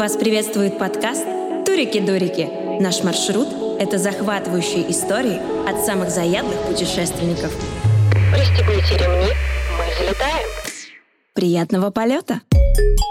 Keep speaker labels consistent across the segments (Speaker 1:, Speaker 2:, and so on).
Speaker 1: Вас приветствует подкаст «Турики-дурики». Наш маршрут – это захватывающие истории от самых заядлых путешественников.
Speaker 2: Пристегните ремни, мы взлетаем.
Speaker 1: Приятного полета!
Speaker 3: Всем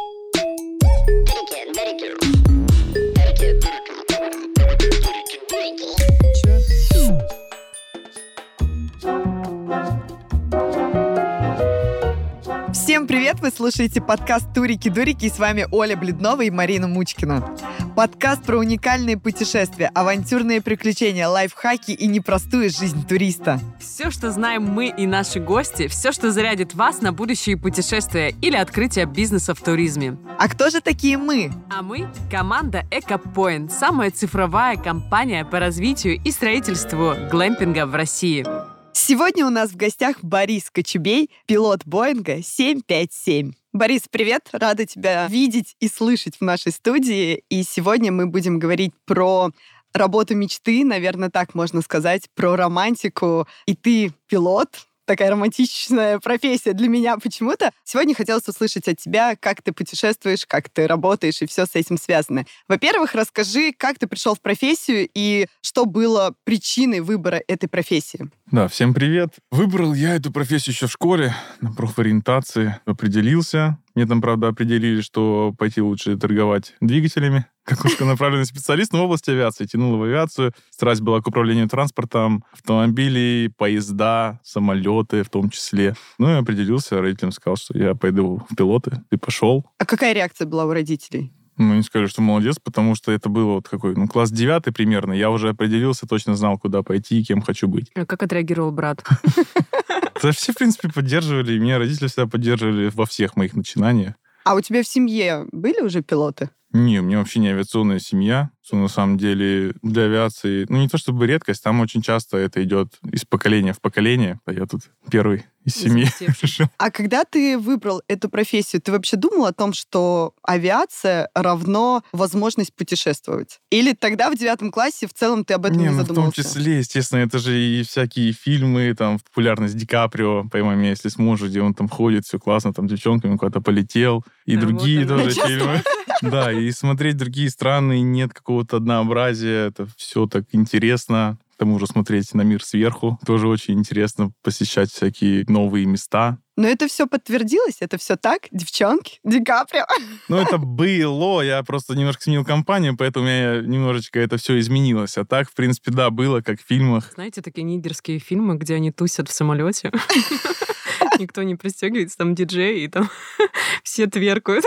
Speaker 3: привет! Вы слушаете подкаст «Турики-дурики» и с вами Оля Бледнова и Марина Мучкина. Подкаст про уникальные путешествия, авантюрные приключения, лайфхаки и непростую жизнь туриста.
Speaker 4: Все, что знаем мы и наши гости, все, что зарядит вас на будущие путешествия или открытие бизнеса в туризме.
Speaker 3: А кто же такие мы?
Speaker 4: А мы – команда EcoPoint, самая цифровая компания по развитию и строительству глэмпинга в России.
Speaker 3: Сегодня у нас в гостях Борис Кочубей, пилот Боинга 757. Борис, привет! Рада тебя видеть и слышать в нашей студии. И сегодня мы будем говорить про работу мечты, наверное, так можно сказать, про романтику. И ты пилот, такая романтичная профессия для меня почему-то. Сегодня хотелось услышать от тебя, как ты путешествуешь, как ты работаешь и все с этим связано. Во-первых, расскажи, как ты пришел в профессию и что было причиной выбора этой профессии.
Speaker 5: Да, всем привет. Выбрал я эту профессию еще в школе, на профориентации. Определился. Мне там, правда, определили, что пойти лучше торговать двигателями, как узконаправленный специалист, но в области авиации. Тянул в авиацию. Страсть была к управлению транспортом, автомобили, поезда, самолеты в том числе. Ну и определился, родителям сказал, что я пойду в пилоты. И пошел.
Speaker 3: А какая реакция была у родителей?
Speaker 5: Ну, они сказали, что молодец, потому что это было вот какой, ну, класс девятый примерно. Я уже определился, точно знал, куда пойти и кем хочу быть.
Speaker 4: А как отреагировал брат?
Speaker 5: Да все, в принципе, поддерживали. Меня родители всегда поддерживали во всех моих начинаниях.
Speaker 3: А у тебя в семье были уже пилоты?
Speaker 5: Не, у меня вообще не авиационная семья. Что на самом деле для авиации, ну не то чтобы редкость, там очень часто это идет из поколения в поколение. А я тут первый из семьи. пришел.
Speaker 3: А когда ты выбрал эту профессию, ты вообще думал о том, что авиация равно возможность путешествовать? Или тогда в девятом классе в целом ты об этом не,
Speaker 5: ну, в том числе, естественно, это же и всякие фильмы, там, популярность Ди Каприо, «Поймай меня, если сможешь», где он там ходит, все классно, там, девчонками куда-то полетел, и
Speaker 4: Да,
Speaker 5: другие
Speaker 4: вот
Speaker 5: тоже фильмы. Да, и смотреть другие страны, нет какого-то однообразия, это все так интересно. К тому же смотреть на мир сверху тоже очень интересно, посещать всякие новые места.
Speaker 3: Но это все подтвердилось? Это все так? Девчонки? Ди Каприо?
Speaker 5: Ну, это было, я просто немножко сменил компанию, поэтому у меня немножечко это все изменилось. А так, в принципе, да, было, как в фильмах.
Speaker 4: Знаете, такие нидерские фильмы, где они тусят в самолете. Никто не пристегивается, там диджей, и там все тверкают.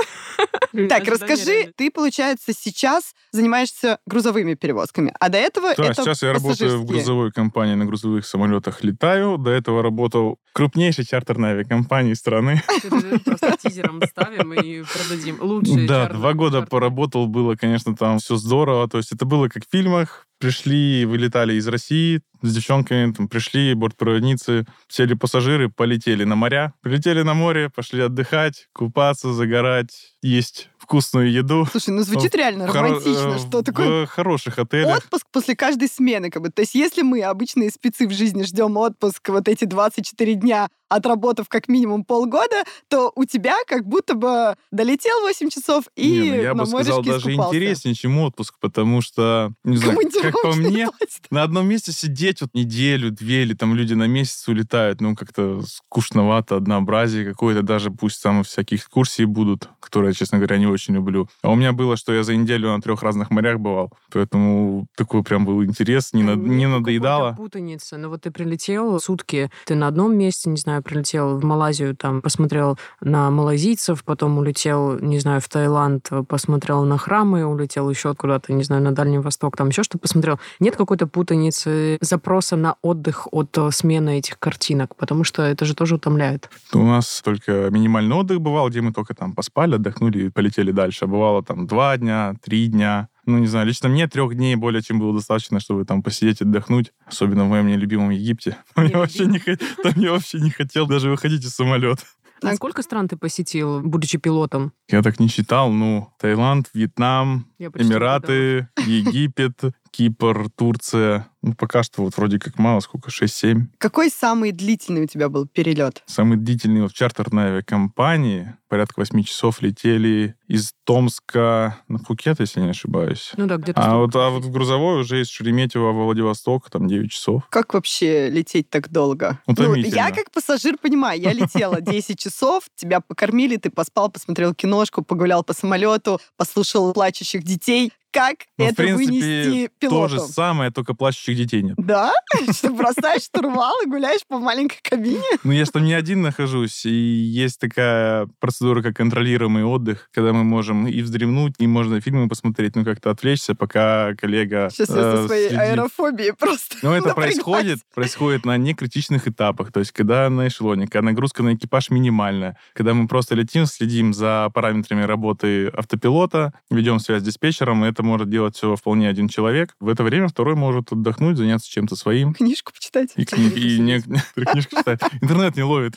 Speaker 3: Так, расскажи, ты, получается, сейчас занимаешься грузовыми перевозками, а до этого
Speaker 5: Да,
Speaker 3: это
Speaker 5: сейчас я работаю в грузовой компании, на грузовых самолетах летаю. До этого работал в крупнейшей чартерной авиакомпании страны.
Speaker 4: Просто тизером ставим и продадим. Лучшие
Speaker 5: Да, два года поработал, было, конечно, там все здорово. То есть это было как в фильмах. Пришли, вылетали из России с девчонками, там пришли, бортпроводницы, сели пассажиры, полетели на моря. Прилетели на море, пошли отдыхать, купаться, загорать, есть вкусную еду.
Speaker 3: Слушай, ну звучит реально романтично,
Speaker 5: э,
Speaker 3: что такое
Speaker 5: В хороших отелях.
Speaker 3: отпуск после каждой смены. Как бы. То есть если мы, обычные спецы в жизни, ждем отпуск вот эти 24 дня, отработав как минимум полгода, то у тебя как будто бы долетел 8 часов и
Speaker 5: Не, ну, я
Speaker 3: на
Speaker 5: бы сказал, даже
Speaker 3: искупался.
Speaker 5: интереснее, чем отпуск, потому что, не знаю, как по мне,
Speaker 3: платят.
Speaker 5: на одном месте сидеть вот неделю, две, или там люди на месяц улетают, ну, как-то скучновато, однообразие какое-то, даже пусть там всякие экскурсии будут, которые честно говоря, не очень люблю. А у меня было, что я за неделю на трех разных морях бывал, поэтому такой прям был интерес, не, на-
Speaker 4: Нет
Speaker 5: не надоедало.
Speaker 4: путаницы. Ну вот ты прилетел сутки, ты на одном месте, не знаю, прилетел в Малайзию, там посмотрел на малазийцев, потом улетел, не знаю, в Таиланд, посмотрел на храмы, улетел еще куда-то, не знаю, на Дальний Восток, там еще что посмотрел. Нет какой-то путаницы запроса на отдых от э, смены этих картинок, потому что это же тоже утомляет.
Speaker 5: У нас только минимальный отдых бывал, где мы только там поспали, отдохнули и полетели дальше. А бывало там два дня, три дня. Ну, не знаю, лично мне трех дней более чем было достаточно, чтобы там посидеть, отдохнуть. Особенно в моем нелюбимом Египте. Там я, вообще не, там я вообще не хотел даже выходить из самолета.
Speaker 4: А сколько стран ты посетил, будучи пилотом?
Speaker 5: Я так не считал. Ну, Таиланд, Вьетнам, Эмираты, Египет, Кипр, Турция. Ну, пока что вот вроде как мало, сколько, 6-7.
Speaker 3: Какой самый длительный у тебя был перелет?
Speaker 5: Самый длительный вот в чартерной авиакомпании. Порядка 8 часов летели из Томска на Пхукет, если не ошибаюсь.
Speaker 4: Ну да, где-то...
Speaker 5: А вот, а вот в грузовой уже из Шереметьево во Владивосток, там 9 часов.
Speaker 3: Как вообще лететь так долго? Ну,
Speaker 5: Утомительно.
Speaker 3: я как пассажир понимаю, я летела 10 часов, тебя покормили, ты поспал, посмотрел киношку, погулял по самолету, послушал плачущих детей. Как
Speaker 5: Ну,
Speaker 3: это
Speaker 5: в принципе,
Speaker 3: вынести
Speaker 5: то
Speaker 3: пилоту?
Speaker 5: же самое, только плачущих детей нет.
Speaker 3: Да? Что бросаешь штурвал и гуляешь по маленькой кабине?
Speaker 5: Ну, я же там не один нахожусь, и есть такая процедура, как контролируемый отдых, когда мы можем и вздремнуть, и можно фильмы посмотреть, ну, как-то отвлечься, пока коллега
Speaker 3: Сейчас я со
Speaker 5: э,
Speaker 3: своей
Speaker 5: следит.
Speaker 3: аэрофобией просто
Speaker 5: Но это происходит, происходит на некритичных этапах, то есть когда на эшелоне, когда нагрузка на экипаж минимальная, когда мы просто летим, следим за параметрами работы автопилота, ведем связь с диспетчером, и это может делать все вполне один человек. В это время второй может отдохнуть, заняться чем-то своим.
Speaker 3: Книжку почитать.
Speaker 5: И, кни- и некоторые книжки читать. Интернет не ловит.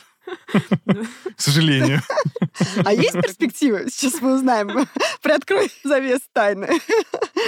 Speaker 5: К сожалению.
Speaker 3: А есть перспективы? Сейчас мы узнаем. Приоткрой завес тайны.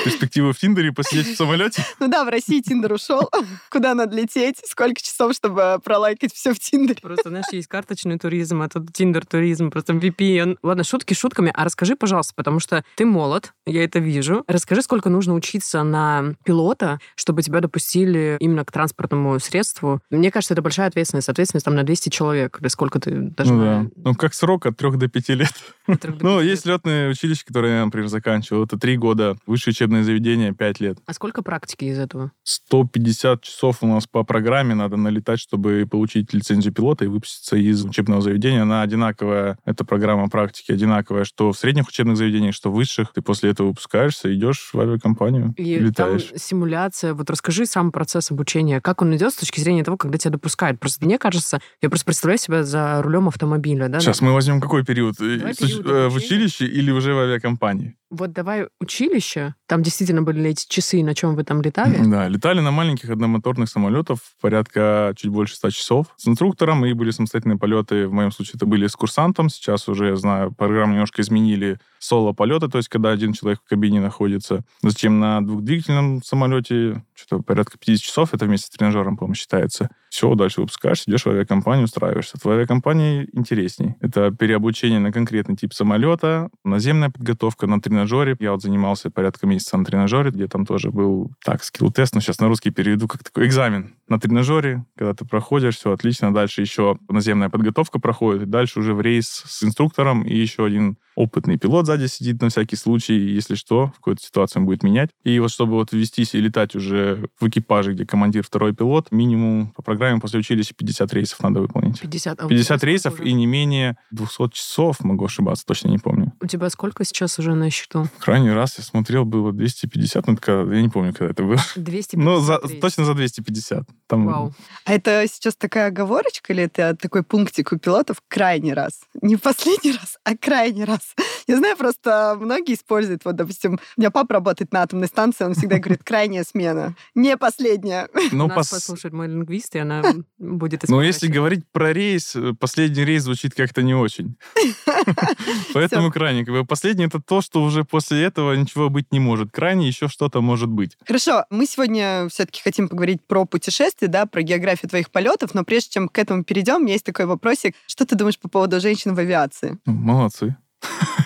Speaker 5: Перспективы в Тиндере посидеть в самолете.
Speaker 3: Ну да, в России Тиндер ушел. Куда надо лететь? Сколько часов, чтобы пролайкать все в Тиндере?
Speaker 4: Просто, знаешь, есть карточный туризм, а тут тиндер-туризм, просто VPN. Ладно, шутки шутками, а расскажи, пожалуйста, потому что ты молод, я это вижу. Расскажи, сколько нужно учиться на пилота, чтобы тебя допустили именно к транспортному средству. Мне кажется, это большая ответственность. Ответственность там на 200 человек. Или сколько ты
Speaker 5: Ну
Speaker 4: должна...
Speaker 5: да. Ну, как срок от 3 до 5 лет.
Speaker 4: трех
Speaker 5: Ну,
Speaker 4: пяти
Speaker 5: есть
Speaker 4: лет?
Speaker 5: летные училища, которые я, например, заканчивал. Это 3 года. Высшее учебное заведение 5 лет.
Speaker 4: А сколько практики из этого?
Speaker 5: 150 часов у нас по программе надо налетать, чтобы получить лицензию пилота и выпуститься из учебного заведения. Она одинаковая, эта программа практики одинаковая, что в средних учебных заведениях, что в высших. Ты после этого выпускаешься, идешь в авиакомпанию,
Speaker 4: И
Speaker 5: летаешь.
Speaker 4: там симуляция. Вот расскажи сам процесс обучения. Как он идет с точки зрения того, когда тебя допускают? Просто мне кажется, я просто представляю себя за рулем автомобиля, да?
Speaker 5: Сейчас мы возьмем какой период?
Speaker 4: Давай
Speaker 5: Э,
Speaker 4: период
Speaker 5: э, в училище или уже в авиакомпании?
Speaker 4: Вот давай училище. Там действительно были эти часы, на чем вы там летали.
Speaker 5: Да, летали на маленьких одномоторных самолетах порядка чуть больше 100 часов с инструктором, и были самостоятельные полеты. В моем случае это были с курсантом. Сейчас уже, я знаю, программу немножко изменили соло-полеты, то есть когда один человек в кабине находится. Зачем на двухдвигательном самолете что-то порядка 50 часов, это вместе с тренажером, по-моему, считается. Все, дальше выпускаешься, идешь в авиакомпанию, устраиваешься. В авиакомпании интересней. Это переобучение на конкретный тип самолета, наземная подготовка на тренажере. Я вот занимался порядка месяца на тренажере, где там тоже был, так, скилл-тест, но сейчас на русский переведу как такой экзамен на тренажере, когда ты проходишь, все отлично. Дальше еще наземная подготовка проходит, и дальше уже в рейс с инструктором, и еще один опытный пилот сзади сидит на всякий случай, если что, в какой-то ситуации он будет менять. И вот чтобы вот ввестись и летать уже в экипаже, где командир второй пилот, минимум по программе после училища 50 рейсов надо выполнить.
Speaker 4: 50, а у тебя
Speaker 5: 50
Speaker 4: сколько
Speaker 5: рейсов
Speaker 4: уже?
Speaker 5: и не менее 200 часов, могу ошибаться, точно не помню.
Speaker 4: У тебя сколько сейчас уже на счету?
Speaker 5: Крайний раз я смотрел, было 250, ну, когда- я не помню, когда это было.
Speaker 4: 250
Speaker 5: Но за-
Speaker 4: рейсов.
Speaker 5: точно за 250. Там
Speaker 4: Вау.
Speaker 3: А это сейчас такая оговорочка или это такой пунктик у пилотов крайний раз? Не в последний раз, а крайний раз. Я знаю, просто многие используют, вот, допустим, у меня папа работает на атомной станции, он всегда говорит, крайняя смена, не последняя.
Speaker 5: Ну,
Speaker 4: Нас
Speaker 5: пос-
Speaker 4: послушает мой лингвист, и она будет
Speaker 5: Но
Speaker 4: исправлять.
Speaker 5: если говорить про рейс, э, последний рейс звучит как-то не очень. Поэтому крайний. Последний это то, что уже после этого ничего быть не может. Крайний еще что-то может быть.
Speaker 3: Хорошо, мы сегодня все-таки хотим поговорить про путешествия, да, про географию твоих полетов, но прежде чем к этому перейдем, есть такой вопросик. Что ты думаешь по поводу женщин в авиации?
Speaker 5: Ну, Молодцы.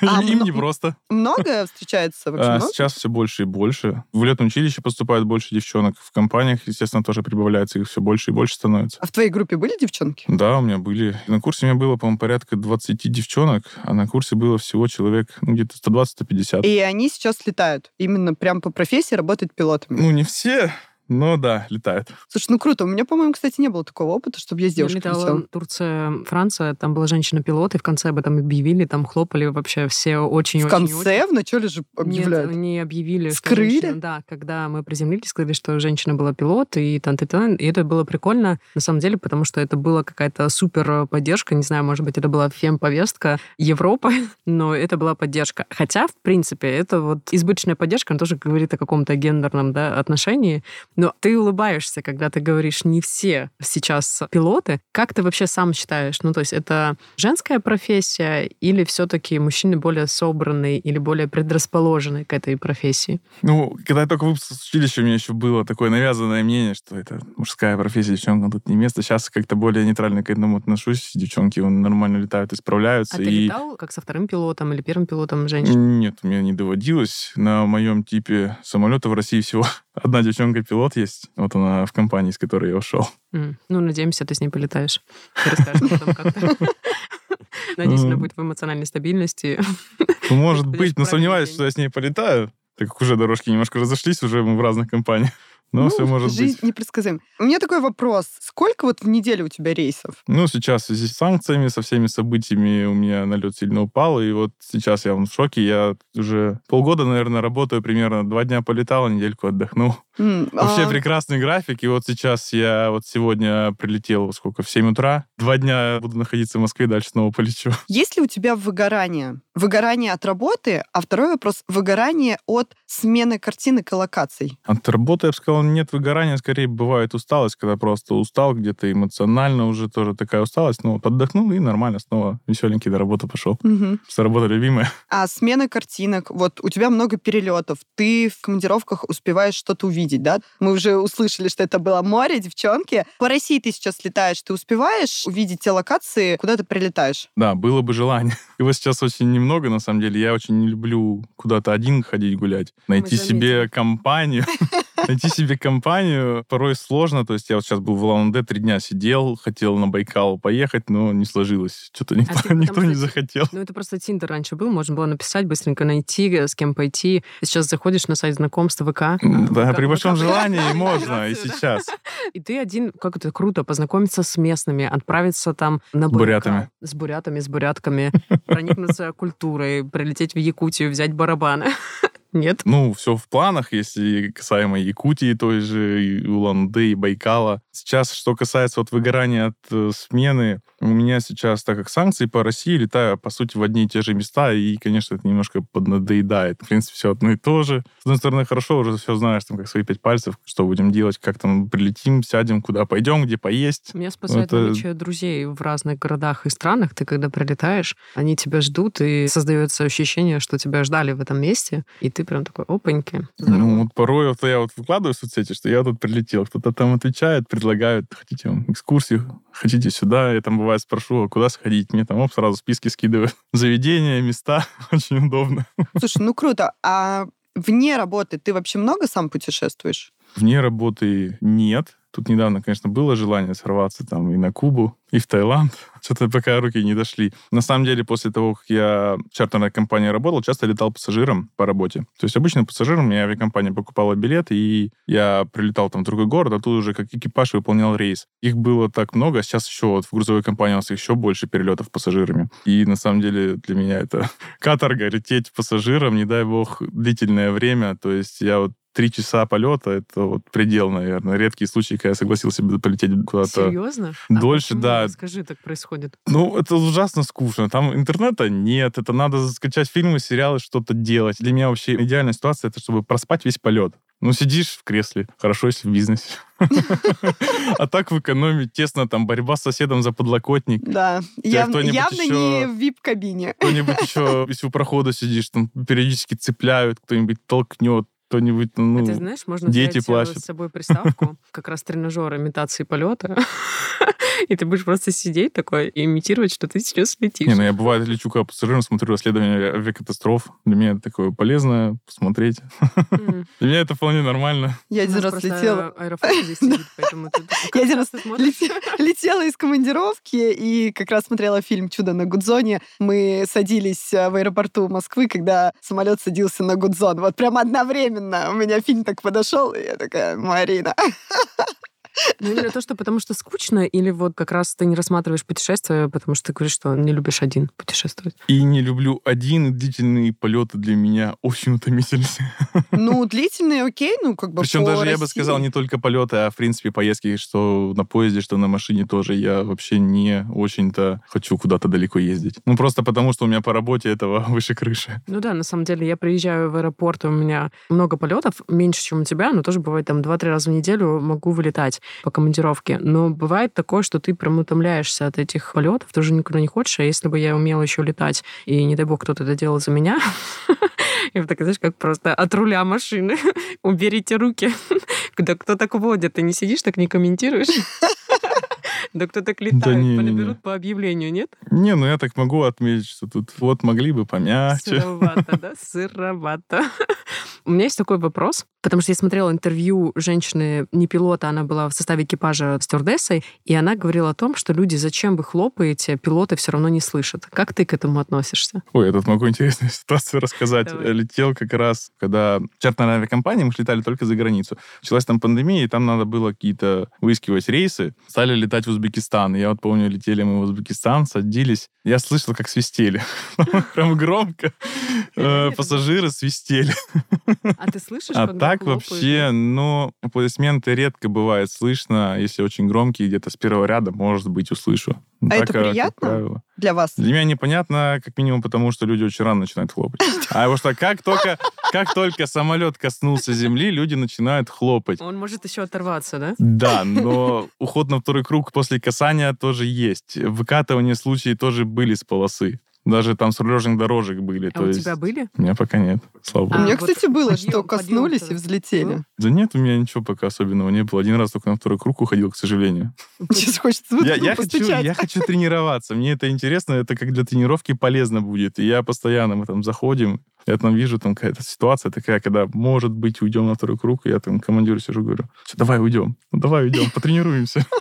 Speaker 3: А,
Speaker 5: Им не просто.
Speaker 3: Много встречается вообще?
Speaker 5: А сейчас все больше и больше. В летном училище поступает больше девчонок. В компаниях, естественно, тоже прибавляется. Их все больше и больше становится.
Speaker 3: А в твоей группе были девчонки?
Speaker 5: Да, у меня были. На курсе у меня было, по-моему, порядка 20 девчонок, а на курсе было всего человек ну, где-то 120-150.
Speaker 3: И они сейчас летают. Именно прям по профессии работают пилотами.
Speaker 5: Ну, не все, но да, летают.
Speaker 3: Слушай, ну круто. У меня, по-моему, кстати, не было такого опыта, чтобы я с
Speaker 4: Я
Speaker 3: девушкой
Speaker 4: летала
Speaker 3: летела.
Speaker 4: Турция, Франция, там была женщина-пилот, и в конце об этом объявили, там хлопали вообще все очень
Speaker 3: В конце, в начале же объявляют.
Speaker 4: Нет, они объявили,
Speaker 3: Скрыли?
Speaker 4: женщина- да, когда мы приземлились, сказали, что женщина была пилот, и тан -тан -тан. И это было прикольно, на самом деле, потому что это была какая-то супер поддержка. Не знаю, может быть, это была фем-повестка Европы, но это была поддержка. Хотя, в принципе, это вот избыточная поддержка, она тоже говорит о каком-то гендерном да, отношении. Но ты улыбаешься, когда ты говоришь, не все сейчас пилоты. Как ты вообще сам считаешь? Ну, то есть это женская профессия или все-таки мужчины более собранные или более предрасположенные к этой профессии?
Speaker 5: Ну, когда я только выпустился с училища, у меня еще было такое навязанное мнение, что это мужская профессия, девчонкам тут не место. Сейчас как-то более нейтрально к этому отношусь. Девчонки нормально летают и справляются.
Speaker 4: А ты
Speaker 5: и...
Speaker 4: летал как со вторым пилотом или первым пилотом женщин?
Speaker 5: Нет, мне не доводилось. На моем типе самолета в России всего одна девчонка-пилот есть. Вот она в компании, с которой я ушел.
Speaker 4: Ну, надеемся, ты с ней полетаешь. Ты расскажешь потом как-то. Надеюсь, она
Speaker 5: М.
Speaker 4: будет в эмоциональной стабильности.
Speaker 5: Ну, может быть, но сомневаюсь, что я с ней полетаю, так как уже дорожки немножко разошлись, уже мы в разных компаниях. Но
Speaker 3: Ну,
Speaker 5: все может
Speaker 3: жизнь
Speaker 5: быть.
Speaker 3: непредсказуема. У меня такой вопрос. Сколько вот в неделю у тебя рейсов?
Speaker 5: Ну, сейчас в связи с санкциями, со всеми событиями у меня налет сильно упал, и вот сейчас я в шоке. Я уже полгода, наверное, работаю примерно. Два дня полетал, недельку отдохнул.
Speaker 3: М,
Speaker 5: Вообще
Speaker 3: а,
Speaker 5: прекрасный график. И вот сейчас я вот сегодня прилетел, сколько, в 7 утра. Два дня буду находиться в Москве, дальше снова полечу.
Speaker 3: Есть ли у тебя выгорание? Выгорание от работы, а второй вопрос — выгорание от смены картинок и локаций.
Speaker 5: От работы, я бы сказал, нет выгорания, скорее бывает усталость, когда просто устал где-то эмоционально уже тоже такая усталость. Ну, вот отдохнул и нормально снова веселенький до работы пошел.
Speaker 3: Мгм.
Speaker 5: Что работа любимая.
Speaker 3: А смена картинок, вот у тебя много перелетов, ты в командировках успеваешь что-то увидеть, да? Мы уже услышали, что это было море, девчонки. По России ты сейчас летаешь, ты успеваешь увидеть те локации, куда ты прилетаешь?
Speaker 5: Да, было бы желание. Его сейчас очень немного, на самом деле. Я очень не люблю куда-то один ходить гулять. Найти себе компанию. Найти себе компанию порой сложно. То есть я вот сейчас был в Улан-Удэ, три дня сидел, хотел на Байкал поехать, но не сложилось. Что-то никто,
Speaker 4: А ты потому
Speaker 5: никто не захотел.
Speaker 4: Ну, это просто Тиндер раньше был, можно было написать, быстренько найти, э, с кем пойти. Сейчас заходишь на сайт знакомств ВК.
Speaker 5: Да,
Speaker 4: ВК,
Speaker 5: при большом
Speaker 4: ВК.
Speaker 5: желании можно и сейчас.
Speaker 4: И ты один, как это круто, познакомиться с местными, отправиться там на Байкал.
Speaker 5: бурятами.
Speaker 4: С бурятами, с бурятками, проникнуться культурой, прилететь в Якутию, взять барабаны. Нет?
Speaker 5: Ну, все в планах, если касаемо Якутии той же, и Улан-Удэ, и Байкала. Сейчас, что касается вот выгорания от э, смены, у меня сейчас, так как санкции по России, летаю, по сути, в одни и те же места, и, конечно, это немножко поднадоедает. В принципе, все одно и то же. С одной стороны, хорошо, уже все знаешь, там, как свои пять пальцев, что будем делать, как там прилетим, сядем, куда пойдем, где поесть.
Speaker 4: Меня спасает
Speaker 5: Это-
Speaker 4: наличие друзей в разных городах и странах. Ты когда прилетаешь, они тебя ждут, и создается ощущение, что тебя ждали в этом месте, и ты прям такой, опаньки. здорово».
Speaker 5: Ну, вот порой вот я вот выкладываю в соцсети, что я тут прилетел. Кто-то там отвечает, предлагают, хотите вам экскурсию, хотите сюда. Я там бывает спрошу, а куда сходить? Мне там оп, сразу списки скидывают. Заведения, места. Очень удобно.
Speaker 3: Слушай, ну круто. А вне работы ты вообще много сам путешествуешь?
Speaker 5: Вне работы нет. Тут недавно, конечно, было желание сорваться там и на Кубу, и в Таиланд. Что-то пока руки не дошли. На самом деле, после того, как я в чартерной компании работал, часто летал пассажиром по работе. То есть обычно пассажиром мне авиакомпания покупала билет, и я прилетал там в другой город, а тут уже как экипаж выполнял рейс. Их было так много, а сейчас еще вот в грузовой компании у нас еще больше перелетов пассажирами. И на самом деле для меня это каторга, лететь пассажиром, не дай бог, длительное время. То есть я вот три часа полета, это вот предел, наверное. Редкие случаи, когда я согласился бы полететь куда-то.
Speaker 4: Серьезно?
Speaker 5: дольше,
Speaker 4: а
Speaker 5: да.
Speaker 4: Скажи, так происходит.
Speaker 5: Ну, это ужасно скучно. Там интернета нет, это надо скачать фильмы, сериалы, что-то делать. Для меня вообще идеальная ситуация, это чтобы проспать весь полет. Ну, сидишь в кресле, хорошо, если в бизнесе. А так в экономе тесно, там борьба с соседом за подлокотник.
Speaker 3: Да, явно не в вип-кабине.
Speaker 5: Кто-нибудь еще, если у прохода сидишь, там периодически цепляют, кто-нибудь толкнет, кто-нибудь, ну...
Speaker 4: а ты знаешь, можно
Speaker 5: дети
Speaker 4: взять э,
Speaker 5: плачут.
Speaker 4: с собой приставку, как раз тренажер имитации полета, и ты будешь просто сидеть такой и имитировать, что ты сейчас летишь.
Speaker 5: Не, ну я бывает лечу как пассажиром, смотрю расследование авиакатастроф. Для меня это такое полезно посмотреть. Для меня это вполне нормально.
Speaker 3: Я один раз летела.
Speaker 4: Аэрофлот здесь сидит, поэтому ты такой,
Speaker 3: Я один раз летела из командировки и как раз смотрела фильм «Чудо на Гудзоне». Мы садились э, в аэропорту Москвы, когда самолет садился на Гудзон. Вот прям одновременно у меня фильм так подошел, и я такая, Марина.
Speaker 4: Ну, именно то, что потому что скучно, или вот как раз ты не рассматриваешь путешествия, потому что ты говоришь, что не любишь один путешествовать.
Speaker 5: И не люблю один, и длительные полеты для меня очень утомительны.
Speaker 3: Ну, длительные, окей, ну, как бы
Speaker 5: Причем даже, я бы
Speaker 3: России.
Speaker 5: сказал, не только полеты, а, в принципе, поездки, что на поезде, что на машине тоже. Я вообще не очень-то хочу куда-то далеко ездить. Ну, просто потому, что у меня по работе этого выше крыши.
Speaker 4: Ну да, на самом деле, я приезжаю в аэропорт, у меня много полетов, меньше, чем у тебя, но тоже бывает там 2-3 раза в неделю могу вылетать по командировке. Но бывает такое, что ты прям утомляешься от этих полетов, ты уже никуда не хочешь, а если бы я умела еще летать, и не дай бог кто-то это делал за меня, я бы так, знаешь, как просто от руля машины уберите руки. Да кто так водит? Ты не сидишь, так не комментируешь? Да кто так летает?
Speaker 5: не-не-не.
Speaker 4: Наберут по объявлению, нет?
Speaker 5: Не, ну я так могу отметить, что тут вот могли бы помягче.
Speaker 4: Сыровато, да? Сыровато. У меня есть такой вопрос, потому что я смотрела интервью женщины, не пилота, она была в составе экипажа стюардессой, и она говорила о том, что люди, зачем вы хлопаете, пилоты все равно не слышат. Как ты к этому относишься?
Speaker 5: Ой, я тут могу интересную ситуацию рассказать.
Speaker 4: Давай.
Speaker 5: Летел как раз, когда чартерная авиакомпания, мы летали только за границу. Началась там пандемия, и там надо было какие-то выискивать рейсы. Стали летать в Узбекистан. Я вот помню, летели мы в Узбекистан, садились. Я слышал, как свистели. Прям громко. Э, Пассажиры свистели.
Speaker 4: А ты слышишь,
Speaker 5: А так вообще, ну, аплодисменты редко бывает слышно. Если очень громкие, где-то с первого ряда, может быть, услышу.
Speaker 3: А
Speaker 5: Так,
Speaker 3: это приятно? Для вас.
Speaker 5: Для меня непонятно, как минимум, потому что люди очень рано начинают хлопать. А потому что как только, как только самолет коснулся земли, люди начинают хлопать.
Speaker 4: Он может еще оторваться, да?
Speaker 5: Да, но уход на второй круг после касания тоже есть. Выкатывание случаи тоже были с полосы. Даже там с рулежных дорожек были.
Speaker 4: А
Speaker 5: то
Speaker 4: у
Speaker 5: есть...
Speaker 4: тебя были?
Speaker 5: У меня пока нет, слава
Speaker 3: У
Speaker 5: богу.
Speaker 4: А,
Speaker 3: меня,
Speaker 4: вот
Speaker 3: кстати, было,
Speaker 4: подъем-
Speaker 3: что коснулись и
Speaker 4: подъем-то
Speaker 3: взлетели.
Speaker 5: Да нет, у меня ничего пока особенного не было. Один раз только на второй круг уходил, к сожалению.
Speaker 3: Сейчас хочется
Speaker 5: Я, я хочу, я хочу тренироваться. Мне это интересно, это как для тренировки полезно будет. И я постоянно, мы там заходим, я там вижу, там какая-то ситуация такая, когда, может быть, уйдем на второй круг, и я там командиру сижу, говорю, «Всё, давай уйдем, ну давай уйдем, потренируемся.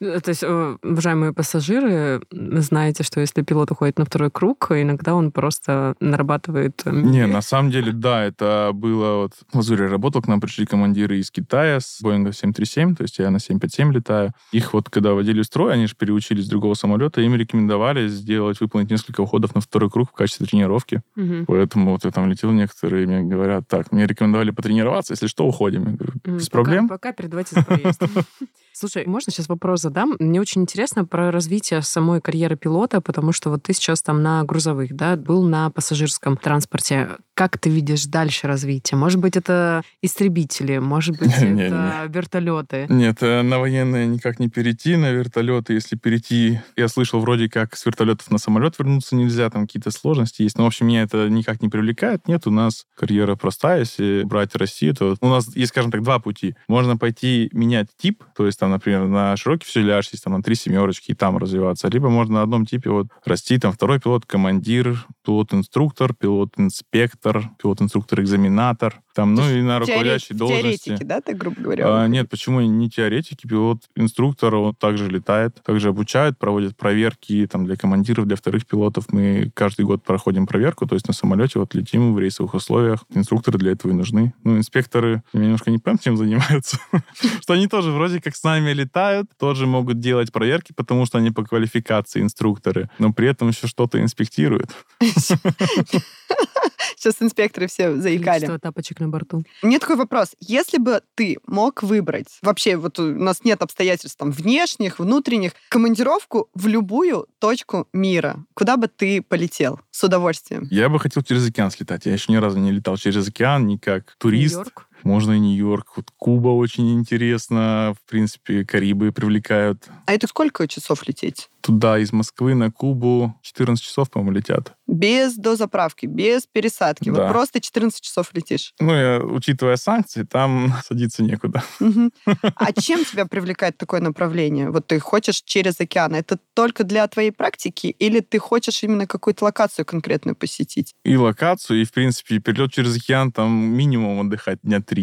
Speaker 4: Ну, То есть, э, уважаемые пассажиры, знаете, что если пилот уходит на второй круг, иногда он просто нарабатывает... э,
Speaker 5: Не, на самом деле, да, это было вот... В Лазуре работал, к нам пришли командиры из Китая с Боинга 737, то есть я на 757 летаю. Их вот, когда водили в строй, они же переучились с другого самолета, им рекомендовали сделать, выполнить несколько уходов на второй круг в качестве тренировки.
Speaker 4: Мгм.
Speaker 5: Поэтому вот я там летел, некоторые мне говорят, так, мне рекомендовали потренироваться, если что, уходим. Я говорю, без
Speaker 4: пока-
Speaker 5: проблем.
Speaker 4: Пока передавайте за проезд. Слушай, можно сейчас вопрос задам? Мне очень интересно про развитие самой карьеры пилота, потому что вот ты сейчас там на грузовых, да, был на пассажирском транспорте. Как ты видишь дальше развитие? Может быть, это истребители, может быть, это вертолеты.
Speaker 5: Нет, э, на военные никак не перейти, на вертолеты, если перейти, я слышал, вроде как с вертолетов на самолет вернуться нельзя, там какие-то сложности есть. Но, в общем, меня это никак не привлекает. Нет, у нас карьера простая. Если брать Россию, то у нас есть, скажем так, два пути. Можно пойти менять тип, то есть там, например, на широкий фюзеляж, есть там на три семерочки, и там развиваться. Либо можно на одном типе вот расти, там второй пилот, командир, пилот-инструктор, пилот-инспектор, пилот-инструктор-экзаменатор, там, ну и на руководящей
Speaker 3: Теоре-
Speaker 5: должности.
Speaker 3: Теоретики, да, ты, грубо говоря?
Speaker 5: А, нет, почему не теоретики? Пилот, инструктор, он также летает, также обучает, проводит проверки там, для командиров, для вторых пилотов. Мы каждый год проходим проверку, то есть на самолете вот летим в рейсовых условиях. Инструкторы для этого и нужны. Ну, инспекторы я немножко не понимаю, чем занимаются. Что они тоже вроде как с нами летают, тоже могут делать проверки, потому что они по квалификации инструкторы, но при этом еще что-то инспектируют.
Speaker 3: Сейчас инспекторы все заикали.
Speaker 4: Количество тапочек на борту.
Speaker 3: У меня такой вопрос. Если бы ты мог выбрать, вообще вот у нас нет обстоятельств там внешних, внутренних, командировку в любую точку мира, куда бы ты полетел с удовольствием?
Speaker 5: Я бы хотел через океан слетать. Я еще ни разу не летал через океан, ни как турист.
Speaker 4: Нью-Йорк.
Speaker 5: Можно и Нью-Йорк. Вот Куба очень интересно. В принципе, Карибы привлекают.
Speaker 3: А это сколько часов лететь?
Speaker 5: Туда из Москвы на Кубу 14 часов, по-моему, летят.
Speaker 3: Без дозаправки, без пересадки. Вот
Speaker 5: Да.
Speaker 3: просто 14 часов летишь.
Speaker 5: Ну, я, учитывая санкции, там садиться некуда.
Speaker 3: А чем тебя привлекает такое направление? Вот ты хочешь через океан. Это только для твоей практики или ты хочешь именно какую-то локацию конкретную посетить?
Speaker 5: И локацию, и, в принципе, перелет через океан, там минимум отдыхать дня три,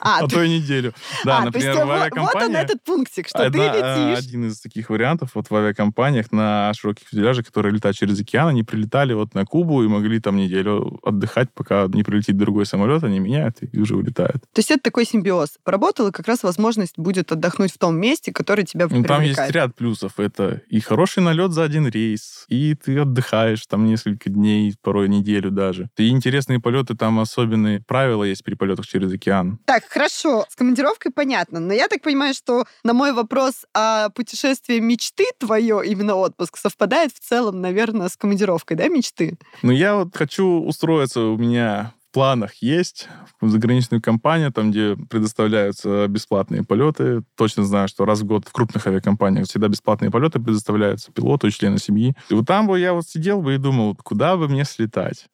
Speaker 3: А,
Speaker 5: а
Speaker 3: ты-
Speaker 5: то и неделю. Да,
Speaker 3: а, то
Speaker 5: например,
Speaker 3: есть
Speaker 5: в
Speaker 3: вот- вот он этот пунктик, что ты
Speaker 5: Одна- а,
Speaker 3: летишь.
Speaker 5: Один из таких вариантов вот в авиакомпаниях на широких фюзеляжах, которые летают через океан, они прилетали вот на Кубу и могли там неделю отдыхать, пока не прилетит другой самолет, они меняют и уже улетают.
Speaker 3: То есть это такой симбиоз. Поработал, и как раз возможность будет отдохнуть в том месте, которое тебя
Speaker 5: Ну, там есть ряд плюсов. Это и хороший налет за один рейс, и ты отдыхаешь там несколько дней, порой неделю даже. И интересные полеты, там особенные правила есть при полетах через океан.
Speaker 3: Так, хорошо, с командировкой понятно, но я так понимаю, что на мой вопрос о путешествии мечты твое, именно отпуск, совпадает в целом, наверное, с командировкой, да, мечты?
Speaker 5: Но я вот хочу устроиться, у меня в планах есть в заграничную компанию, там, где предоставляются бесплатные полеты. Точно знаю, что раз в год в крупных авиакомпаниях всегда бесплатные полеты предоставляются пилоту и члену семьи. И вот там бы я вот сидел бы и думал, куда бы мне слетать.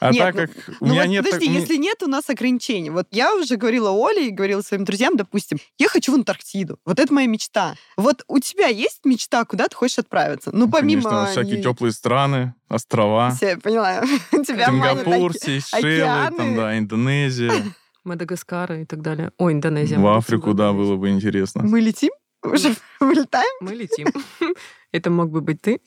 Speaker 5: А
Speaker 3: Нет,
Speaker 5: так
Speaker 3: ну-
Speaker 5: как у
Speaker 3: Ну
Speaker 5: меня
Speaker 3: вот
Speaker 5: нет...
Speaker 3: подожди,
Speaker 5: так-
Speaker 3: если нет, у нас ограничений. Вот я уже говорила Оле и говорила своим друзьям, допустим, я хочу в Антарктиду. Вот это моя мечта. Вот у тебя есть мечта, куда ты хочешь отправиться? Ну, помимо...
Speaker 5: Конечно, всякие теплые страны, острова.
Speaker 3: Всё, я поняла. Тебя
Speaker 5: Сингапур, Сейшелы, там, да, Индонезия.
Speaker 4: Мадагаскар и так далее. Ой, Индонезия.
Speaker 5: В Африку, да, было бы интересно.
Speaker 3: Мы летим? Уже вылетаем?
Speaker 4: Мы летим. Это мог бы быть ты.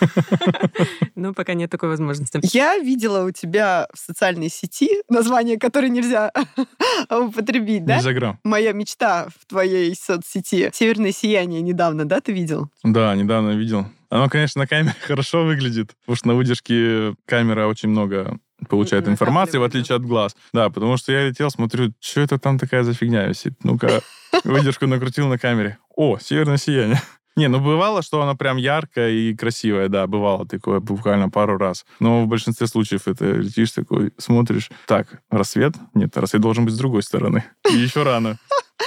Speaker 4: Но пока нет такой возможности.
Speaker 3: Я видела у тебя в социальной сети название, которое нельзя употребить, да?
Speaker 5: Нельзя грамм.
Speaker 3: Моя мечта в твоей соцсети. Северное сияние недавно, да, ты видел?
Speaker 5: Да, недавно видел. Оно, конечно, на камере хорошо выглядит, потому что на выдержке камера очень много получает информации, в отличие от глаз. Да, потому что я летел, смотрю, что это там такая за фигня висит. Ну-ка, выдержку накрутил на камере. О, северное сияние. Не, ну бывало, что оно прям яркое и красивое, да, бывало такое буквально пару раз. Но в большинстве случаев это летишь такой, смотришь, так, рассвет? Нет, рассвет должен быть с другой стороны. И еще рано.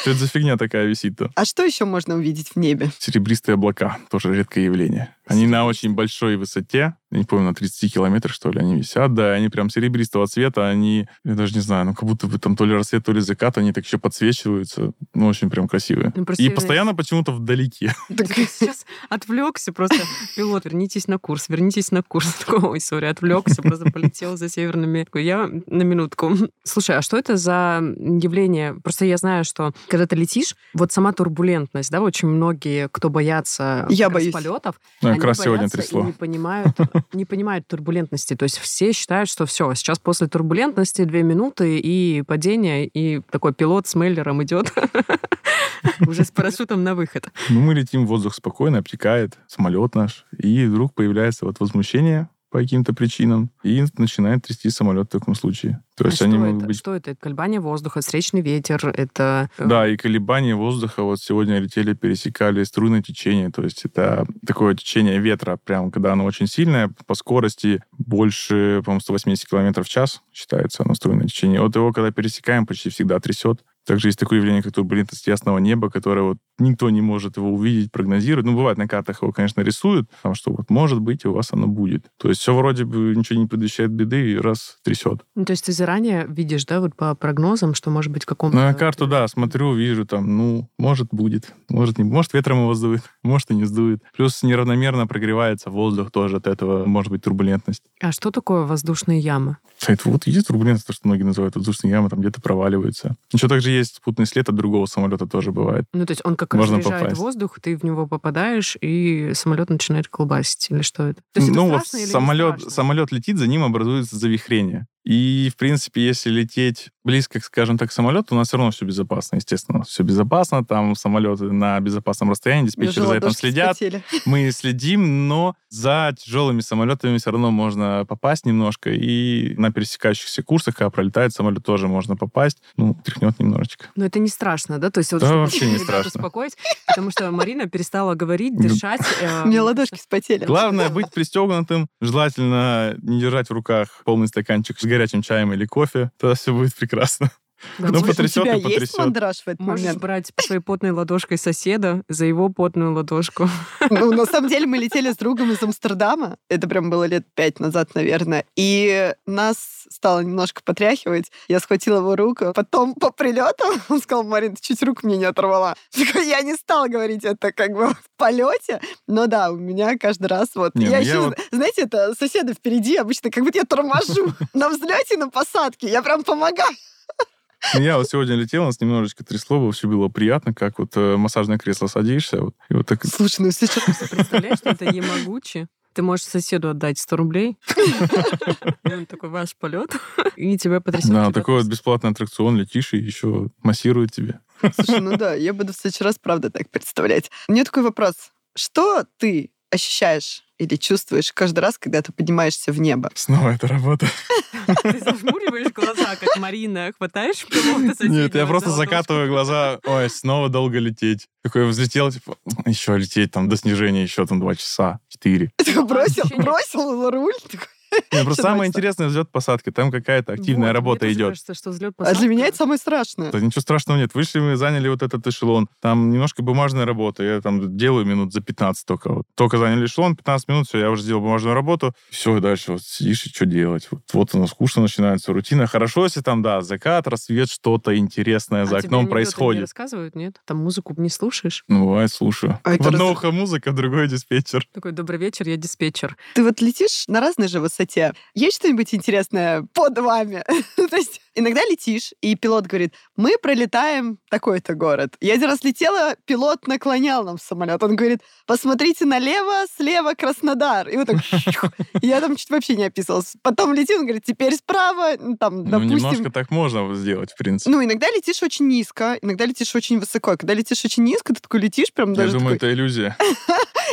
Speaker 5: Что это за фигня такая висит-то?
Speaker 3: А что еще можно увидеть в небе?
Speaker 5: Серебристые облака, тоже редкое явление. Они на очень большой высоте, я не помню, на 30 километрах, что ли, они висят, да, они прям серебристого цвета, они, я даже не знаю, ну, как будто бы там то ли рассвет, то ли закат, они так еще подсвечиваются, ну, очень прям красивые.
Speaker 4: Ну, просто
Speaker 5: И постоянно почему-то вдалеке.
Speaker 3: Так,
Speaker 4: сейчас отвлекся просто. Пилот, вернитесь на курс, вернитесь на курс. Такой, ой, сори, отвлекся, просто полетел за северными. Я на минутку. Слушай, а что это за явление? Просто я знаю, что когда ты летишь, вот сама турбулентность, да, очень многие, кто боятся
Speaker 3: Я боюсь.
Speaker 4: полетов, Они
Speaker 5: как раз сегодня трясло.
Speaker 4: не понимают, не понимают турбулентности. То есть все считают, что все, сейчас после турбулентности две минуты и падение, и такой пилот с мейлером идет уже с парашютом на выход.
Speaker 5: Ну, мы летим, воздух спокойно, обтекает самолет наш, и вдруг появляется вот возмущение по каким-то причинам, и начинает трясти самолет в таком случае. То
Speaker 4: А
Speaker 5: есть
Speaker 4: что,
Speaker 5: они
Speaker 4: это?
Speaker 5: могут быть
Speaker 4: что это? Это колебание воздуха, встречный ветер, это... э,
Speaker 5: Да, и колебания воздуха. Вот сегодня летели, пересекали струйное течение. То есть это такое течение ветра, прям когда оно очень сильное, по скорости больше, по-моему, 180 км в час считается оно струйное течение. Вот его, когда пересекаем, почти всегда трясет. Также есть такое явление, как турбулентность ясного неба, которое вот никто не может его увидеть, прогнозировать. Ну, бывает, на картах его, конечно, рисуют, потому что вот может быть, у вас оно будет. То есть все вроде бы ничего не предвещает беды, и раз трясет.
Speaker 4: Ну, то есть ты заранее видишь, да, вот по прогнозам, что может быть в каком-то...
Speaker 5: На карту, да, смотрю, вижу там, ну, может, будет, может, не может, ветром его сдует, может, и не сдует. Плюс неравномерно прогревается воздух тоже от этого, может быть, турбулентность.
Speaker 4: А что такое воздушные ямы?
Speaker 5: Это вот есть турбулентность, то, что многие называют воздушные ямы, там где-то проваливаются. Еще также есть спутный след от другого самолета тоже бывает.
Speaker 4: Ну, то есть он как
Speaker 5: Можно
Speaker 4: разряжает
Speaker 5: попасть.
Speaker 4: воздух, ты в него попадаешь, и самолет начинает колбасить, или что это? То есть это
Speaker 5: ну, вот
Speaker 4: или не
Speaker 5: самолет, самолет летит, за ним образуется завихрение. И, в принципе, если лететь близко, скажем так, к самолету, у нас все равно все безопасно, естественно. Все безопасно, там самолеты на безопасном расстоянии, диспетчеры за этим следят.
Speaker 3: вспотели.
Speaker 5: мы следим, но за тяжелыми самолетами все равно можно попасть немножко, и на пересекающихся курсах, когда пролетает самолет, тоже можно попасть. Ну, тряхнет немножечко.
Speaker 4: Но это не страшно, да? То есть вот
Speaker 5: Да, вообще не страшно.
Speaker 4: успокоить, потому что Марина перестала говорить,
Speaker 5: Ну,
Speaker 4: дышать. э,
Speaker 3: У меня ладошки вспотели.
Speaker 5: Главное быть пристегнутым, желательно не держать в руках полный стаканчик с горячим чаем или кофе, тогда все будет прекрасно.
Speaker 4: Да,
Speaker 5: Ну, потрясет
Speaker 3: У тебя
Speaker 5: и
Speaker 3: есть
Speaker 5: потрясет.
Speaker 3: мандраж в этот
Speaker 4: Можешь
Speaker 3: момент?
Speaker 4: брать своей потной ладошкой соседа за его потную ладошку.
Speaker 3: Ну, на самом деле, мы летели с другом из Амстердама. Это прям было лет пять назад, наверное. И нас стало немножко потряхивать. Я схватила его руку. Потом по прилету он сказал, Марин, ты чуть руку мне не оторвала. Я не стала говорить это как бы в полете. Но да, у меня каждый раз вот...
Speaker 5: Не,
Speaker 3: я
Speaker 5: ну я
Speaker 3: еще,
Speaker 5: вот-
Speaker 3: знаете, это соседы впереди обычно, как будто я торможу на взлете, на посадке. Я прям помогаю.
Speaker 5: Я вот сегодня летел, нас немножечко трясло, вообще было приятно, как вот э, массажное кресло садишься, вот, и вот так
Speaker 3: Слушай, ну сейчас...
Speaker 4: Представляешь, что это Ямагучи? Ты можешь соседу отдать 100 рублей. Он такой, ваш полет. И тебя потрясет.
Speaker 5: Да, такой вот бесплатный аттракцион, летишь и еще массирует тебе.
Speaker 3: Слушай, ну да, я буду в следующий раз, правда, так представлять. У меня такой вопрос. Что ты ощущаешь или чувствуешь каждый раз, когда ты поднимаешься в небо?
Speaker 5: Снова эта работа.
Speaker 4: Ты зажмуриваешь глаза, как Марина, хватаешь соседнего
Speaker 5: Нет, я просто закатываю глаза, ой, снова долго лететь. Такой взлетел, типа, еще лететь там до снижения еще там два часа, четыре.
Speaker 3: Ты бросил, бросил руль? такой.
Speaker 5: Нет, просто самое интересное взлет-посадка. Там какая-то активная
Speaker 4: Вот,
Speaker 5: работа идет.
Speaker 4: кажется, что взлет
Speaker 3: А для меня это самое страшное.
Speaker 5: Да ничего страшного нет. Вышли мы, заняли вот этот эшелон. Там немножко бумажная работа. Я там делаю минут за 15 только. Вот. Только заняли эшелон, 15 минут, все, я уже сделал бумажную работу. Все, и дальше вот сидишь и что делать? Вот, вот оно скучно начинается, рутина. Хорошо, если там, да, закат, рассвет, что-то интересное за
Speaker 4: А тебе
Speaker 5: окном
Speaker 4: не
Speaker 5: происходит.
Speaker 4: рассказывают, нет? Там музыку не слушаешь?
Speaker 5: Ну, бывает, слушаю.
Speaker 3: А
Speaker 5: в одно
Speaker 3: раз-
Speaker 5: ухо музыка, в другое диспетчер.
Speaker 4: Такой, добрый вечер, я диспетчер.
Speaker 3: Ты вот летишь на разной же высоте. Есть что-нибудь интересное под вами? То есть иногда летишь, и пилот говорит, мы пролетаем такой-то город. Я один раз летела, пилот наклонял нам самолет. Он говорит, посмотрите налево, слева Краснодар. И вот так... Я там чуть вообще не описывалась. Потом летим, он говорит, теперь справа, там,
Speaker 5: Ну,
Speaker 3: допустим...
Speaker 5: немножко так можно сделать, в принципе.
Speaker 3: Ну, иногда летишь очень низко, иногда летишь очень высоко. Когда летишь очень низко, ты такой летишь прям
Speaker 5: Я
Speaker 3: даже
Speaker 5: думаю,
Speaker 3: такой...
Speaker 5: это иллюзия.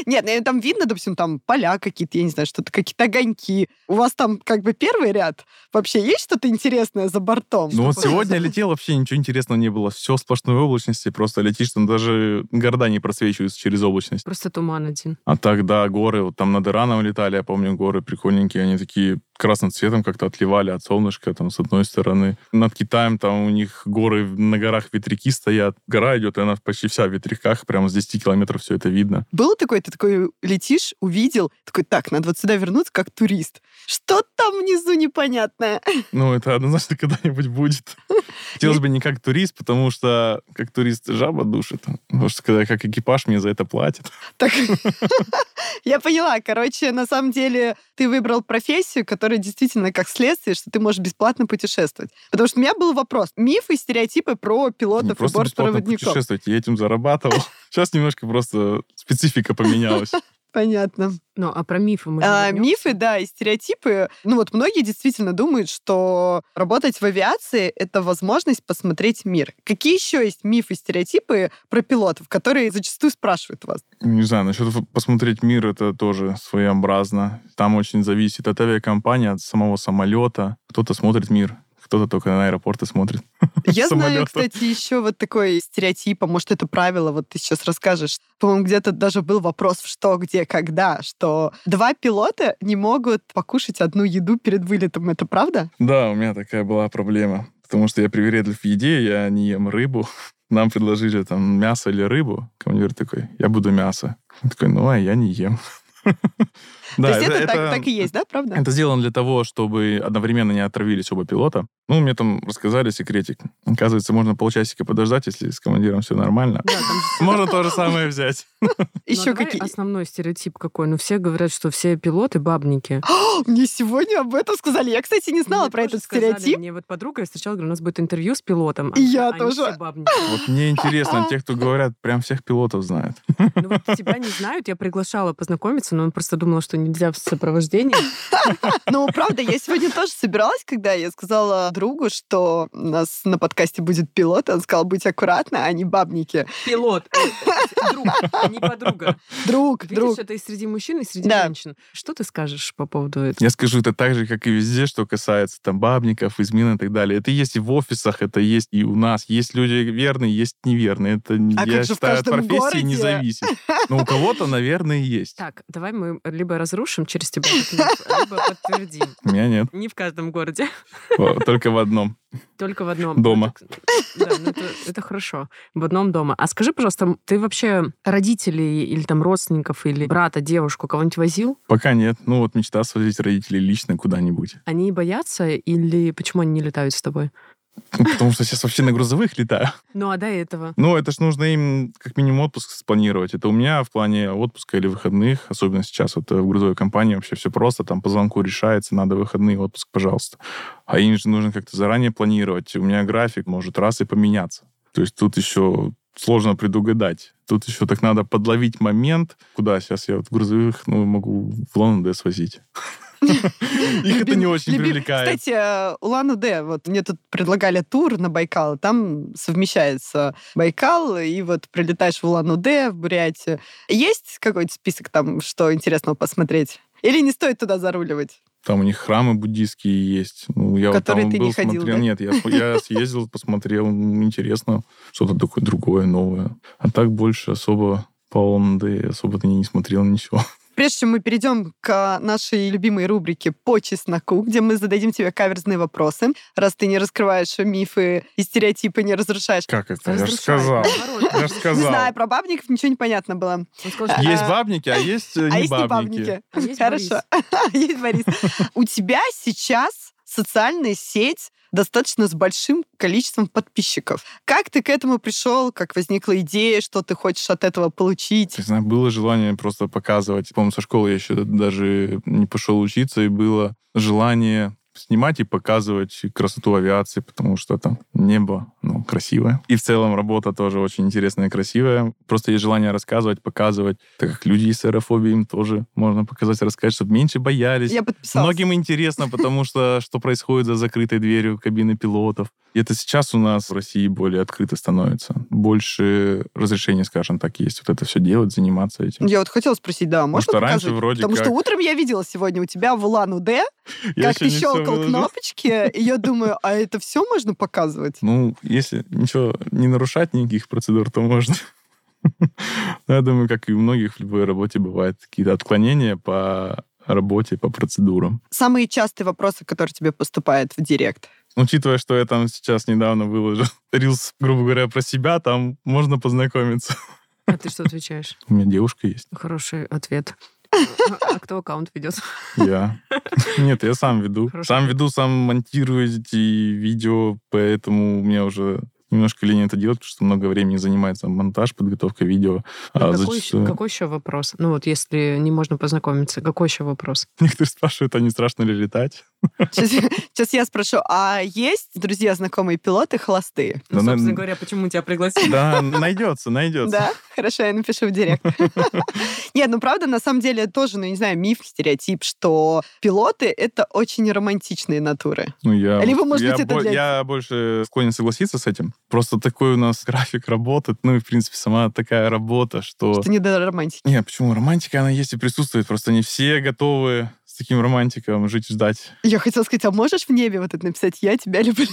Speaker 3: Нет, ну, там видно, допустим, там поля какие-то, я не знаю, что-то, какие-то огоньки. У вас там как бы первый ряд. Вообще есть что-то интересное за бортом?
Speaker 5: Ну вот сегодня летел, вообще ничего интересного не было. Все сплошной облачности, просто летишь, там даже города не просвечиваются через облачность.
Speaker 4: Просто туман один.
Speaker 5: А так, да, горы, вот там над Ираном летали, я помню, горы прикольненькие, они такие красным цветом как-то отливали от солнышка, там, с одной стороны. Над Китаем там у них горы, на горах ветряки стоят. Гора идет, и она почти вся в ветряках, прямо с 10 километров все это видно.
Speaker 3: Было такое, ты такой летишь, увидел, такой, так, надо вот сюда вернуться как турист. Что там внизу непонятное?
Speaker 5: Ну, это однозначно когда-нибудь будет. Хотелось бы не как турист, потому что как турист жаба душит. Потому что когда как экипаж мне за это платят.
Speaker 3: Так, я поняла. Короче, на самом деле ты выбрал профессию, которая действительно как следствие, что ты можешь бесплатно путешествовать. Потому что у меня был вопрос. Мифы и стереотипы про
Speaker 5: Не
Speaker 3: пилотов и
Speaker 5: просто бесплатно
Speaker 3: бортпроводников.
Speaker 5: путешествовать, я этим зарабатывал. Сейчас немножко просто специфика поменялась.
Speaker 3: Понятно.
Speaker 4: Ну, а про мифы мы же
Speaker 3: А, мифы, да, и стереотипы. Ну вот многие действительно думают, что работать в авиации — это возможность посмотреть мир. Какие еще есть мифы и стереотипы про пилотов, которые зачастую спрашивают вас?
Speaker 5: Не знаю, насчет посмотреть мир, это тоже своеобразно. Там очень зависит от авиакомпании, от самого самолета. Кто-то смотрит мир, кто-то только на аэропорты смотрит.
Speaker 3: Я знаю, кстати, еще вот такой стереотип, а может, это правило, вот ты сейчас расскажешь. По-моему, где-то даже был вопрос в что, где, когда, что два пилота не могут покушать одну еду перед вылетом. Это правда?
Speaker 5: Да, у меня такая была проблема. Потому что я привередлив в еде, я не ем рыбу. Нам предложили там мясо или рыбу. Командир такой, я буду мясо. Я такой, ну, а я не ем.
Speaker 3: То есть это, так, и есть, да, правда?
Speaker 5: Это сделано для того, чтобы одновременно не отравились оба пилота. Ну, мне там рассказали секретик. Оказывается, можно полчасика подождать, если с командиром все нормально. Можно то же самое взять.
Speaker 3: Еще
Speaker 4: Ну, а
Speaker 3: какие...
Speaker 4: основной стереотип какой? Ну, все говорят, что все пилоты бабники.
Speaker 3: Мне сегодня об этом сказали. Я, кстати, не знала про этот стереотип.
Speaker 4: Мне вот подруга, я встречала, говорю, у нас будет интервью с пилотом.
Speaker 3: И я тоже.
Speaker 5: Вот мне интересно, те, кто говорят, прям всех пилотов знают.
Speaker 4: Ну вот тебя не знают, я приглашала познакомиться, но просто думала, что нельзя в сопровождении.
Speaker 3: Ну, правда, я сегодня тоже собиралась, когда я сказала другу, что у нас на подкасте будет пилот, он сказал, будь аккуратна, а не бабники.
Speaker 4: Пилот, э, э, друг, а не подруга.
Speaker 3: Друг,
Speaker 4: Видишь,
Speaker 3: друг.
Speaker 4: это и среди мужчин, и среди
Speaker 3: Да.
Speaker 4: женщин. Что ты скажешь по поводу этого?
Speaker 5: Я скажу, это так же, как и везде, что касается там бабников, измен и так далее. Это есть и в офисах, это есть и у нас. Есть люди верные, есть неверные. Это,
Speaker 3: А
Speaker 5: я
Speaker 3: как же в
Speaker 5: считаю, от профессии не
Speaker 3: городе?
Speaker 5: зависит. Но у кого-то, наверное, есть.
Speaker 4: Так, давай мы либо разрушим через тебя либо подтвердим.
Speaker 5: У меня нет.
Speaker 4: Не в каждом городе,
Speaker 5: Только в одном.
Speaker 4: только в одном.
Speaker 5: Дома.
Speaker 4: Ну, Да, ну это, это хорошо. В одном дома. А скажи, пожалуйста, ты вообще родителей или там родственников, или брата, девушку кого-нибудь возил?
Speaker 5: Пока нет. Ну вот мечта свозить родителей лично куда-нибудь.
Speaker 4: Они боятся или почему они не летают с тобой?
Speaker 5: Потому что сейчас вообще на грузовых летаю.
Speaker 4: Ну, а до этого?
Speaker 5: Ну, это ж нужно им как минимум отпуск спланировать. Это у меня в плане отпуска или выходных, особенно сейчас вот в грузовой компании вообще все просто, там по звонку решается, надо выходные, отпуск, пожалуйста. А им же нужно как-то заранее планировать. У меня график может раз и поменяться. То есть тут еще сложно предугадать. Тут еще так надо подловить момент, куда сейчас я вот в грузовых, ну, могу в Лондон свозить. Их это не очень привлекает.
Speaker 3: Кстати, Улан-Удэ, вот мне тут предлагали тур на Байкал, там совмещается Байкал, и вот прилетаешь в Улан-Удэ, в Бурятию. Есть какой-то список там, что интересного посмотреть? Или не стоит туда заруливать?
Speaker 5: Там у них храмы буддийские есть. Ну, я
Speaker 3: Которые
Speaker 5: вот
Speaker 3: ты
Speaker 5: там
Speaker 3: не
Speaker 5: был,
Speaker 3: ходил,
Speaker 5: смотрел.
Speaker 3: да?
Speaker 5: Нет, я, я съездил, посмотрел. Интересно. Что-то такое другое, новое. А так больше особо по ОНД особо-то не, не смотрел ничего.
Speaker 3: Прежде чем мы перейдем к нашей любимой рубрике «По чесноку», где мы зададим тебе каверзные вопросы, раз ты не раскрываешь мифы и стереотипы, не разрушаешь.
Speaker 5: Как это? Я же
Speaker 4: Разрушай,
Speaker 5: сказал. Я же
Speaker 3: Не
Speaker 5: сказал.
Speaker 3: знаю, про бабников ничего не понятно было.
Speaker 5: Есть
Speaker 3: А,
Speaker 5: бабники, а есть э,
Speaker 3: а
Speaker 5: не
Speaker 3: не
Speaker 5: бабники.
Speaker 3: бабники.
Speaker 4: А есть
Speaker 3: Хорошо. Есть Борис. У тебя сейчас социальная сеть достаточно с большим количеством подписчиков. Как ты к этому пришел? Как возникла идея? Что ты хочешь от этого получить?
Speaker 5: Не знаю, было желание просто показывать. Помню, со школы я еще даже не пошел учиться, и было желание снимать и показывать красоту авиации, потому что там небо, ну, красивое. И в целом работа тоже очень интересная и красивая. Просто есть желание рассказывать, показывать, так как люди с аэрофобией им тоже можно показать, рассказать, чтобы меньше боялись.
Speaker 3: Я подписалась.
Speaker 5: Многим интересно, потому что что происходит за закрытой дверью кабины пилотов. И это сейчас у нас в России более открыто становится. Больше разрешений, скажем так, есть вот это все делать, заниматься этим.
Speaker 3: Я вот хотела спросить, да, можно
Speaker 5: что раньше вроде
Speaker 3: Потому
Speaker 5: как-
Speaker 3: что утром я видела сегодня у тебя в Улан-Удэ, как ты щелкал кнопочки, и я думаю, а это все можно показывать?
Speaker 5: Ну, если ничего не нарушать, никаких процедур, то можно. Ну, Я думаю, как и у многих в любой работе бывают какие-то отклонения по работе, по процедурам.
Speaker 3: Самые частые вопросы, которые тебе поступают в директ.
Speaker 5: Учитывая, что я там сейчас недавно выложил рилс, грубо говоря, про себя, там можно познакомиться.
Speaker 4: А ты что отвечаешь?
Speaker 5: У меня девушка есть.
Speaker 4: Хороший ответ. А кто аккаунт ведет?
Speaker 5: Я. Нет, я сам веду.
Speaker 4: Хорошо.
Speaker 5: Сам веду, сам монтирую эти видео, поэтому у меня уже немножко лень это делать, потому что много времени занимается монтаж, подготовка видео.
Speaker 4: Ну,
Speaker 5: А
Speaker 4: какой,
Speaker 5: зачастую-
Speaker 4: еще, какой еще вопрос? Ну вот если не можно познакомиться, какой еще вопрос?
Speaker 5: Некоторые спрашивают, а не страшно ли летать?
Speaker 3: Сейчас, сейчас я спрошу, а есть друзья, знакомые пилоты холостые?
Speaker 4: Ну,
Speaker 5: Да,
Speaker 4: собственно
Speaker 5: наверно-
Speaker 4: говоря, почему тебя пригласили?
Speaker 5: Да, найдется, найдется.
Speaker 3: Да? Хорошо, я напишу в директ. Нет, ну правда, на самом деле тоже, ну не знаю, миф, стереотип, что пилоты — это очень романтичные натуры.
Speaker 5: Ну, я,
Speaker 3: Либо, может
Speaker 5: я,
Speaker 3: быть, это для-
Speaker 5: я больше склонен согласиться с этим. Просто такой у нас график работы, ну и, в принципе, сама такая работа, что...
Speaker 3: Что не до романтики.
Speaker 5: Не, почему? Романтика, она есть и присутствует. Просто не все готовы с таким романтиком жить и ждать.
Speaker 3: Я хотела сказать, а можешь в небе вот это написать «Я тебя люблю»?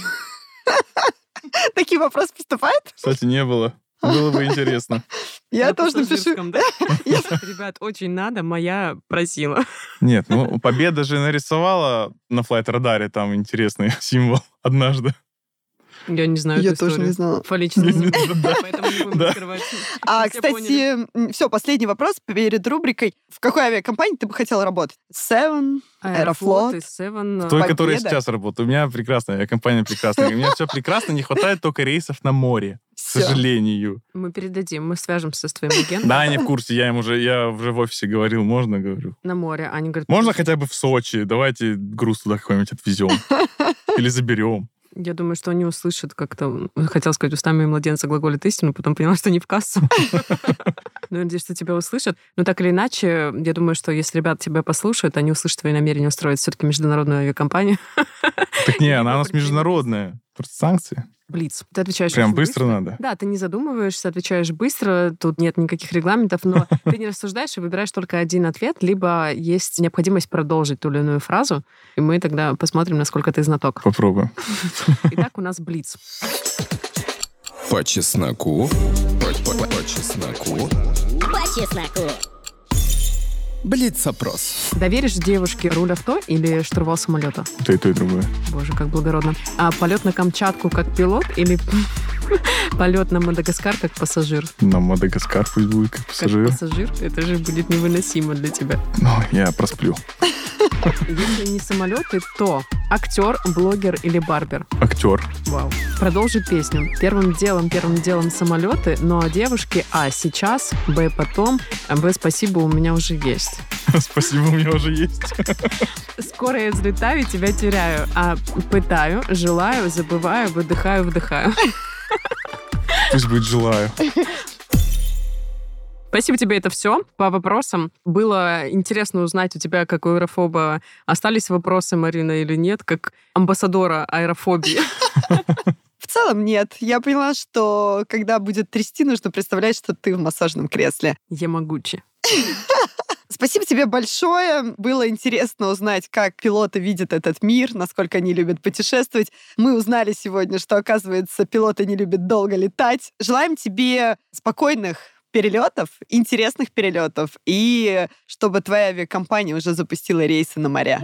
Speaker 3: Такие вопросы поступают?
Speaker 5: Кстати, не было. Было бы интересно.
Speaker 3: Я
Speaker 4: На
Speaker 3: тоже напишу.
Speaker 4: да?
Speaker 3: Я-
Speaker 4: Ребят, очень надо, моя просила.
Speaker 5: Нет, ну, Победа же нарисовала на флайт-радаре там интересный символ однажды.
Speaker 4: Я не знаю
Speaker 3: Я
Speaker 4: эту
Speaker 3: тоже не знала.
Speaker 4: Фаллический поэтому не будем
Speaker 5: Да.
Speaker 4: раскрывать.
Speaker 3: А, кстати, все, последний вопрос перед рубрикой. В какой авиакомпании ты бы хотела работать? Seven? Аэрофлот.
Speaker 4: Аэрофлот и Seven.
Speaker 5: Той, которая сейчас работает. У меня прекрасная компания прекрасная. У меня все прекрасно, не хватает только рейсов на море. К сожалению.
Speaker 4: Мы передадим, мы свяжемся с твоим агентом
Speaker 5: Да, они в курсе. Я им уже, я уже в офисе говорил, можно, говорю.
Speaker 4: на море. Они говорят,
Speaker 5: Можно хотя бы в Сочи. Давайте груз туда какой-нибудь отвезем. Или заберем.
Speaker 4: Я думаю, что они услышат как-то... Хотел сказать, устами младенца глаголит истину, потом поняла, что не в кассу. Ну, надеюсь, что тебя услышат. Но так или иначе, я думаю, что если ребята тебя послушают, они услышат твои намерения устроить все-таки международную авиакомпанию.
Speaker 5: Так не, она у нас международная. Просто санкции.
Speaker 4: Блиц. Ты отвечаешь
Speaker 5: Прям
Speaker 4: очень
Speaker 5: быстро надо.
Speaker 4: Да, ты не задумываешься, отвечаешь быстро, тут нет никаких регламентов, но ты не рассуждаешь и выбираешь только один ответ, либо есть необходимость продолжить ту или иную фразу, и мы тогда посмотрим, насколько ты знаток.
Speaker 5: Попробуем.
Speaker 4: Итак, у нас блиц.
Speaker 6: По чесноку. По чесноку.
Speaker 2: По чесноку.
Speaker 6: Блиц-опрос.
Speaker 4: Доверишь девушке руль авто или штурвал самолета?
Speaker 5: То и то, и другое.
Speaker 4: Боже, как благородно. А полет на Камчатку как пилот или полет на Мадагаскар как пассажир?
Speaker 5: На Мадагаскар пусть будет как
Speaker 4: Как
Speaker 5: пассажир.
Speaker 4: пассажир? Это же будет невыносимо для тебя.
Speaker 5: Ну, я просплю.
Speaker 4: Если не самолеты, то актер, блогер или барбер?
Speaker 5: Актер.
Speaker 4: Вау. Продолжи песню. Первым делом, первым делом самолеты, но о девушке А сейчас, Б потом, Б спасибо, у меня уже есть.
Speaker 5: Спасибо, у меня уже есть.
Speaker 4: Скоро я взлетаю, тебя теряю, а пытаю, желаю, забываю, выдыхаю, вдыхаю.
Speaker 5: Пусть будет желаю.
Speaker 4: Спасибо тебе, это все по вопросам. Было интересно узнать у тебя, как у аэрофоба остались вопросы, Марина, или нет, как амбассадора аэрофобии.
Speaker 3: В целом нет. Я поняла, что когда будет трясти, нужно представлять, что ты в массажном кресле.
Speaker 4: Я могучи.
Speaker 3: Спасибо тебе большое. Было интересно узнать, как пилоты видят этот мир, насколько они любят путешествовать. Мы узнали сегодня, что, оказывается, пилоты не любят долго летать. Желаем тебе спокойных перелетов, интересных перелетов, и чтобы твоя авиакомпания уже запустила рейсы на моря.